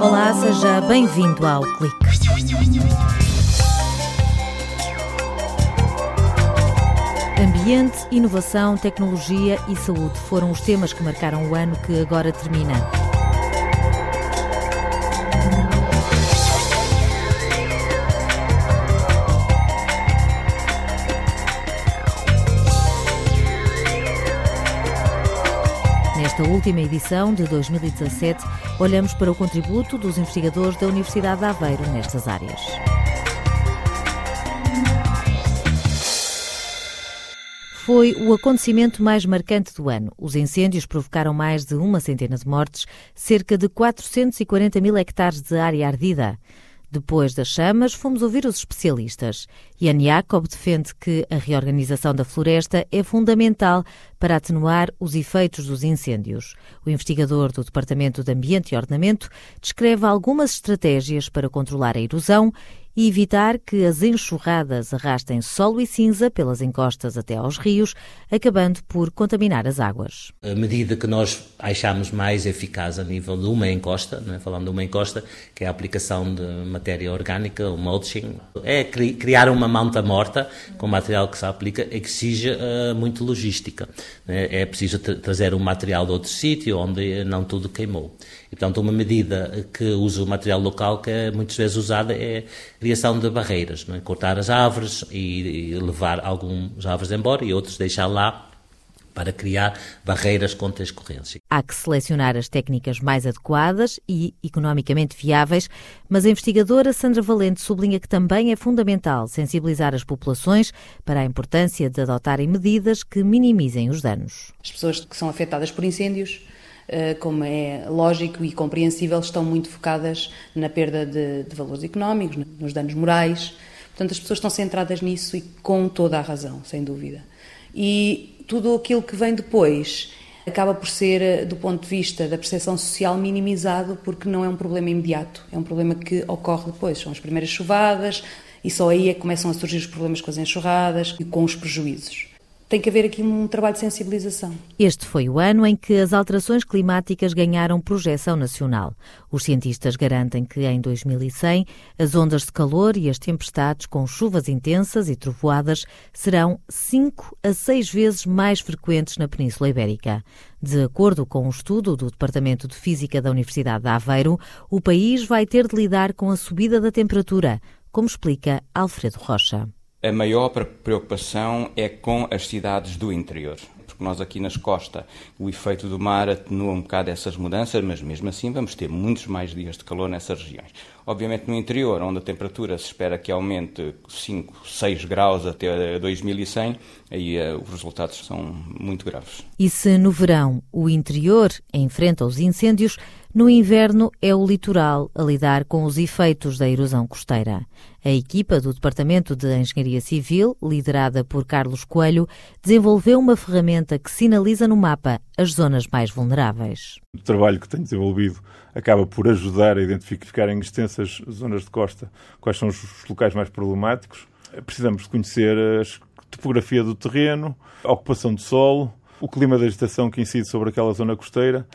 Olá, seja bem-vindo ao Clique. Ambiente, inovação, tecnologia e saúde foram os temas que marcaram o ano que agora termina. Nesta última edição de 2017, olhamos para o contributo dos investigadores da Universidade de Aveiro nestas áreas. Foi o acontecimento mais marcante do ano. Os incêndios provocaram mais de uma centena de mortes, cerca de 440 mil hectares de área ardida. Depois das chamas, fomos ouvir os especialistas. Ian Jacob defende que a reorganização da floresta é fundamental para atenuar os efeitos dos incêndios. O investigador do Departamento de Ambiente e Ordenamento descreve algumas estratégias para controlar a erosão e evitar que as enxurradas arrastem solo e cinza pelas encostas até aos rios, acabando por contaminar as águas. A medida que nós achamos mais eficaz a nível de uma encosta, é? falando de uma encosta, que é a aplicação de matéria orgânica, o mulching, é criar uma manta morta com material que se aplica, exige uh, muito logística. É, é preciso trazer um material de outro sítio onde não tudo queimou. E, portanto, uma medida que usa o material local que é muitas vezes usada é a criação de barreiras, é? cortar as árvores e, e levar algumas árvores embora e outros deixar lá para criar barreiras contra a escorrência. Há que selecionar as técnicas mais adequadas e economicamente viáveis, mas a investigadora Sandra Valente sublinha que também é fundamental sensibilizar as populações para a importância de adotarem medidas que minimizem os danos. As pessoas que são afetadas por incêndios como é lógico e compreensível, estão muito focadas na perda de, de, valores económicos, nos danos morais. Portanto, as pessoas estão centradas nisso e com toda a razão, sem dúvida. E tudo aquilo que vem depois acaba por ser, eh, do ponto de vista da percepção social, minimizado, porque não é um problema imediato, é um problema que ocorre depois. São as primeiras chuvadas e só aí é que começam a surgir os problemas com as enxurradas e com os prejuízos tem que haver aqui um trabalho de sensibilização. Este foi o ano em que as alterações climáticas ganharam projeção nacional. Os cientistas garantem que em 2100 as ondas de calor e as tempestades com chuvas intensas e trovoadas serão 5 a 6 vezes mais frequentes na Península Ibérica. De acordo com um estudo do Departamento de Física da Universidade de Aveiro, o país vai ter de lidar com a subida da temperatura, como explica Alfredo Rocha a maior preocupação é com as cidades do interior. Porque nós aqui nas costas, o efeito do mar atenua um bocado essas mudanças, mas mesmo assim vamos ter muitos mais dias de calor nessas regiões. Obviamente no interior, onde a temperatura se espera que aumente 5, 6 graus até 2100, aí uh, os resultados são muito graves. E se no verão o interior enfrenta os incêndios, no inverno é o litoral a lidar com os efeitos da erosão costeira. A equipa do Departamento de Engenharia Civil, liderada por Carlos Coelho, desenvolveu uma ferramenta que sinaliza no mapa as zonas mais vulneráveis. O trabalho que tenho desenvolvido acaba por ajudar a identificar em extensas zonas de costa quais são os locais mais problemáticos. Precisamos conhecer a topografia do terreno, a ocupação do solo, o clima da vegetação que incide sobre aquela zona costeira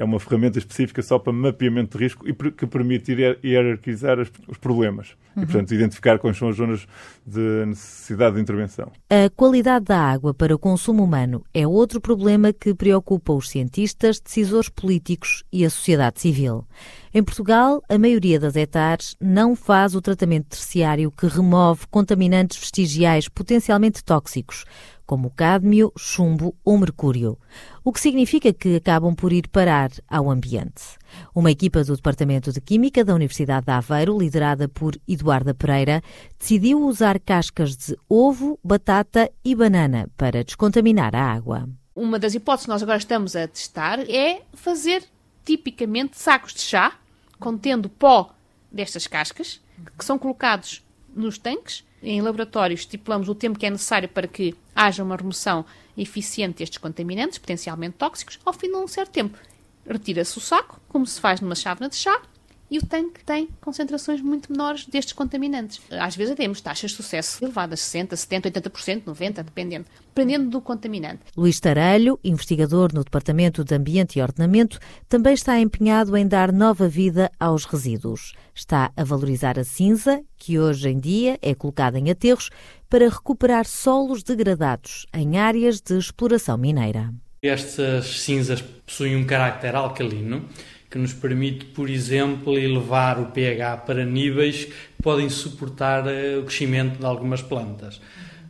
é uma ferramenta específica só para mapeamento de risco e que permite hierarquizar os problemas. Uhum. E, portanto, identificar quais são as zonas de necessidade de intervenção. A qualidade da água para o consumo humano é outro problema que preocupa os cientistas, decisores políticos e a sociedade civil. Em Portugal, a maioria das hectares não faz o tratamento terciário que remove contaminantes vestigiais potencialmente tóxicos, como cádmio, chumbo ou mercúrio, o que significa que acabam por ir parar ao ambiente. Uma equipa do Departamento de Química da Universidade de Aveiro, liderada por Eduarda Pereira, decidiu usar cascas de ovo, batata e banana para descontaminar a água. Uma das hipóteses que nós agora estamos a testar é fazer tipicamente sacos de chá contendo pó destas cascas, que são colocados nos tanques em laboratório estipulamos o tempo que é necessário para que haja uma remoção eficiente destes contaminantes, potencialmente tóxicos. Ao fim de um certo tempo, retira-se o saco, como se faz numa chávena de chá, e o tanque tem concentrações muito menores destes contaminantes. Às vezes temos taxas de sucesso elevadas, 60%, 70%, 80%, 90%, dependendo, dependendo do contaminante. Luís Tarelho, investigador no Departamento de Ambiente e Ordenamento, também está empenhado em dar nova vida aos resíduos. Está a valorizar a cinza, que hoje em dia é colocada em aterros, para recuperar solos degradados em áreas de exploração mineira. Estas cinzas possuem um carácter alcalino que nos permite, por exemplo, elevar o pH para níveis que podem suportar eh, o crescimento de algumas plantas.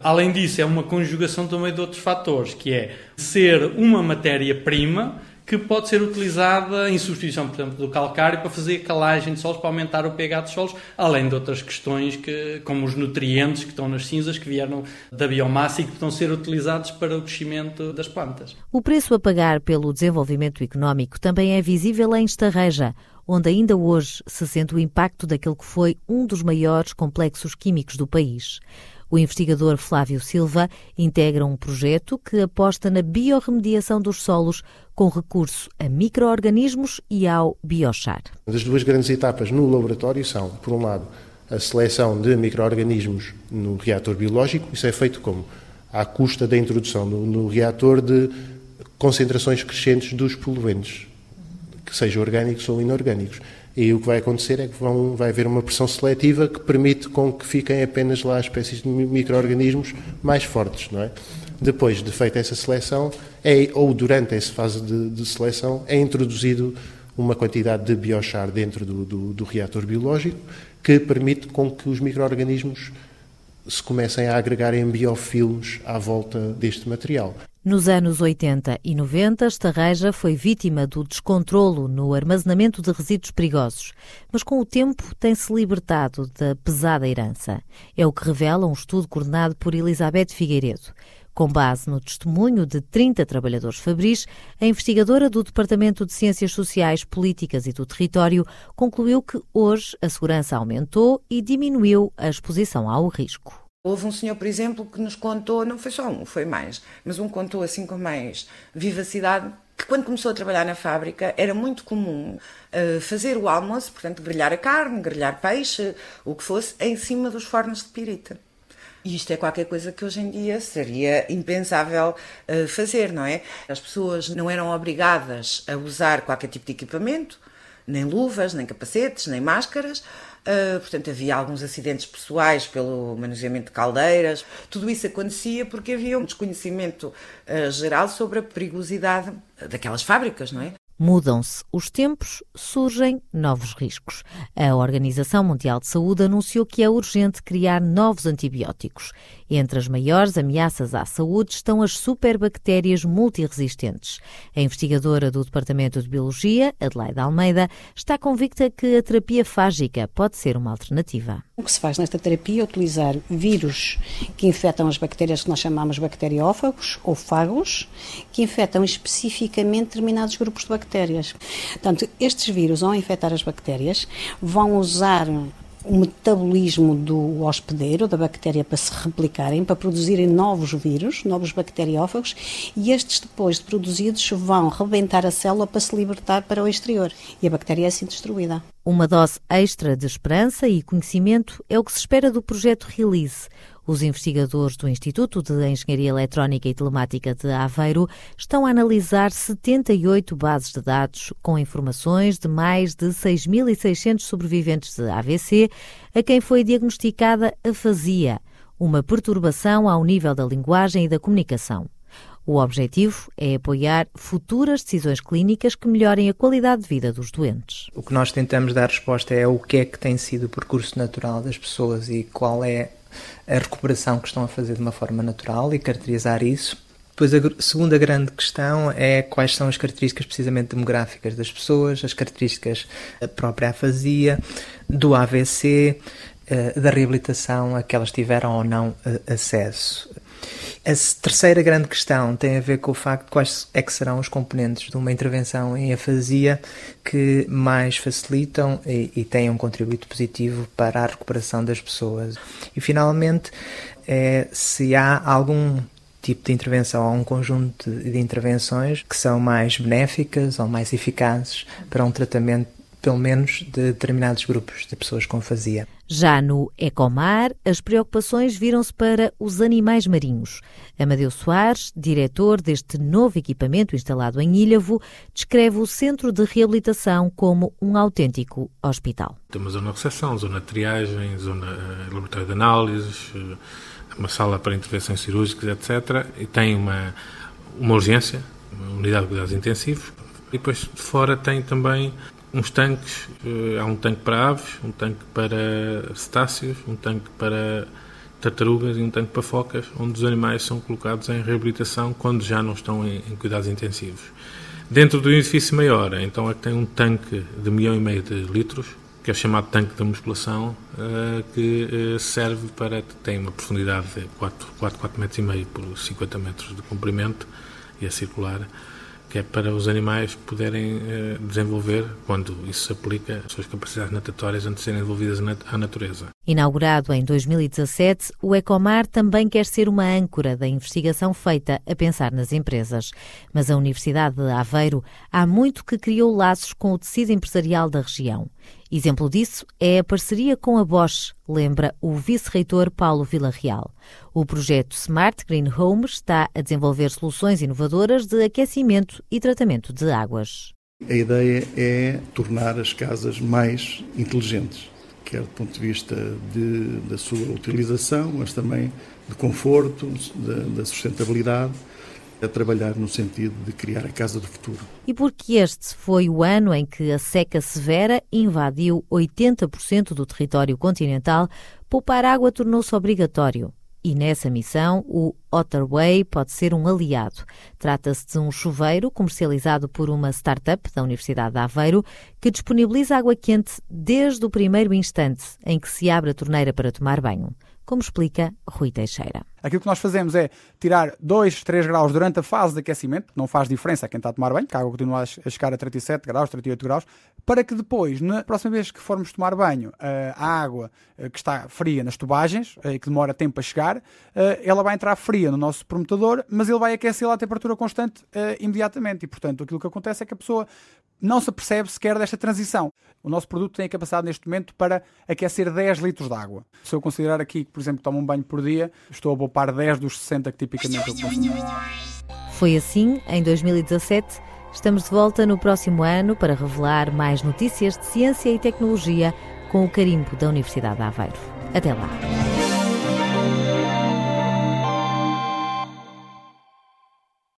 Além disso, é uma conjugação também de outros fatores, que é ser uma matéria-prima que pode ser utilizada em substituição, por exemplo, do calcário para fazer calagem de solos, para aumentar o pH dos solos, além de outras questões que, como os nutrientes que estão nas cinzas, que vieram da biomassa e que estão a ser utilizados para o crescimento das plantas. O preço a pagar pelo desenvolvimento económico também é visível em Estarreja, onde ainda hoje se sente o impacto daquele que foi um dos maiores complexos químicos do país. O investigador Flávio Silva integra um projeto que aposta na biorremediação dos solos com recurso a micro-organismos e ao biochar. As duas grandes etapas no laboratório são, por um lado, a seleção de micro-organismos no reator biológico. Isso é feito como? À custa da introdução no, no reator de concentrações crescentes dos poluentes, que sejam orgânicos ou inorgânicos. E o que vai acontecer é que vão, vai haver uma pressão seletiva que permite com que fiquem apenas lá espécies de micro-organismos mais fortes, não é? Depois de feita essa seleção, é, ou durante essa fase de, de seleção, é introduzido uma quantidade de biochar dentro do, do, do reator biológico que permite com que os micro-organismos se comecem a agregar em biofilmes à volta deste material. Nos anos 80 e 90, Estarreja foi vítima do descontrolo no armazenamento de resíduos perigosos, mas com o tempo tem-se libertado da pesada herança. É o que revela um estudo coordenado por Elizabeth Figueiredo. Com base no testemunho de 30 trabalhadores fabris, a investigadora do Departamento de Ciências Sociais, Políticas e do Território concluiu que hoje a segurança aumentou e diminuiu a exposição ao risco. Houve um senhor, por exemplo, que nos contou, não foi só um, foi mais, mas um contou assim com mais vivacidade, que quando começou a trabalhar na fábrica era muito comum uh, fazer o almoço, portanto, grelhar a carne, grelhar peixe, o que fosse, em cima dos fornos de pirita. E isto é qualquer coisa que hoje em dia seria impensável uh, fazer, não é? As pessoas não eram obrigadas a usar qualquer tipo de equipamento, nem luvas, nem capacetes, nem máscaras. Uh, portanto, havia alguns acidentes pessoais pelo manuseamento de caldeiras. Tudo isso acontecia porque havia um desconhecimento uh, geral sobre a perigosidade daquelas fábricas, não é? Mudam-se os tempos, surgem novos riscos. A Organização Mundial de Saúde anunciou que é urgente criar novos antibióticos. Entre as maiores ameaças à saúde estão as superbactérias multiresistentes. A investigadora do Departamento de Biologia, Adelaide Almeida, está convicta que a terapia fágica pode ser uma alternativa. O que se faz nesta terapia é utilizar vírus que infectam as bactérias que nós chamamos bacteriófagos ou fagos, que infectam especificamente determinados grupos de bactérias. Portanto, estes vírus, ao infectar as bactérias, vão usar o metabolismo do hospedeiro, da bactéria, para se replicarem, para produzirem novos vírus, novos bacteriófagos, e estes, depois de produzidos, vão rebentar a célula para se libertar para o exterior. E a bactéria é assim destruída. Uma dose extra de esperança e conhecimento é o que se espera do projeto Release, os investigadores do Instituto de Engenharia Eletrónica e Telemática de Aveiro estão a analisar 78 bases de dados com informações de mais de 6.600 sobreviventes de AVC a quem foi diagnosticada afasia, uma perturbação ao nível da linguagem e da comunicação. O objetivo é apoiar futuras decisões clínicas que melhorem a qualidade de vida dos doentes. O que nós tentamos dar resposta é o que é que tem sido o percurso natural das pessoas e qual é a recuperação que estão a fazer de uma forma natural e caracterizar isso. Depois, a segunda grande questão é quais são as características precisamente demográficas das pessoas, as características da própria afasia, do AVC, eh, da reabilitação a que elas tiveram ou não eh, acesso. A terceira grande questão tem a ver com o facto de quais é que serão os componentes de uma intervenção em afasia que mais facilitam e, e têm um contributo positivo para a recuperação das pessoas. E finalmente, é, se há algum tipo de intervenção ou um conjunto de intervenções que são mais benéficas ou mais eficazes para um tratamento pelo menos de determinados grupos de pessoas com fazia. Já no Ecomar, as preocupações viram-se para os animais marinhos. Amadeu Soares, diretor deste novo equipamento instalado em Ilhavo, descreve o centro de reabilitação como um autêntico hospital. Tem uma zona de recepção, zona de triagem, zona uh, laboratório de análises, uh, uma sala para intervenções cirúrgicas, etc. E tem uma, uma urgência, uma unidade de cuidados intensivos. E depois de fora tem também uns tanques, eh, há um tanque para aves, um tanque para cetáceos, um tanque para tartarugas e um tanque para focas, onde os animais são colocados em reabilitação quando já não estão em, em cuidados intensivos. Dentro do edifício maior, então é que tem um tanque de milhão e meio de litros, que é chamado tanque da musculação, uh, que uh, serve para, tem uma profundidade de 4, 4, 4 metros e meio por 50 metros de comprimento e é circular, que é para os animais poderem uh, desenvolver, quando isso se aplica, as suas capacidades natatórias antes de serem devolvidas à natureza. Inaugurado em 2017, o Ecomar também quer ser uma âncora da investigação feita a pensar nas empresas. Mas a Universidade de Aveiro há muito que criou laços com o tecido empresarial da região. Exemplo disso é a parceria com a Bosch, lembra o vice-reitor Paulo Villarreal. O projeto Smart Green Home está a desenvolver soluções inovadoras de aquecimento e tratamento de águas. A ideia é tornar as casas mais inteligentes quer do ponto de vista de, da sua utilização, mas também de conforto, da, da sustentabilidade, a trabalhar no sentido de criar a casa do futuro. E porque este foi o ano em que a seca severa invadiu 80% do território continental, poupar água tornou-se obrigatório. E nessa missão, o Otterway pode ser um aliado. Trata-se de um chuveiro comercializado por uma startup da Universidade de Aveiro que disponibiliza água quente desde o primeiro instante em que se abre a torneira para tomar banho como explica Rui Teixeira. Aquilo que nós fazemos é tirar 2, 3 graus durante a fase de aquecimento, não faz diferença a quem está a tomar banho, que a água continua a chegar a 37 graus, 38 graus, para que depois, na próxima vez que formos tomar banho, eh, a água eh, que está fria nas tubagens, eh, que demora tempo a chegar, ela vai entrar fria no nosso promotador, mas ele vai aquecê-la a temperatura constante imediatamente. E, portanto, aquilo que acontece é que a pessoa não se percebe sequer desta transição. O nosso produto tem a capacidade neste momento para aquecer 10 litros de água. Se eu considerar aqui que, por exemplo, tomo um banho por dia, estou a poupar 10 dos 60 que tipicamente eu consumo. Foi assim em 2017. Estamos de volta no próximo ano para revelar mais notícias de ciência e tecnologia com o carimbo da Universidade de Aveiro. Até lá!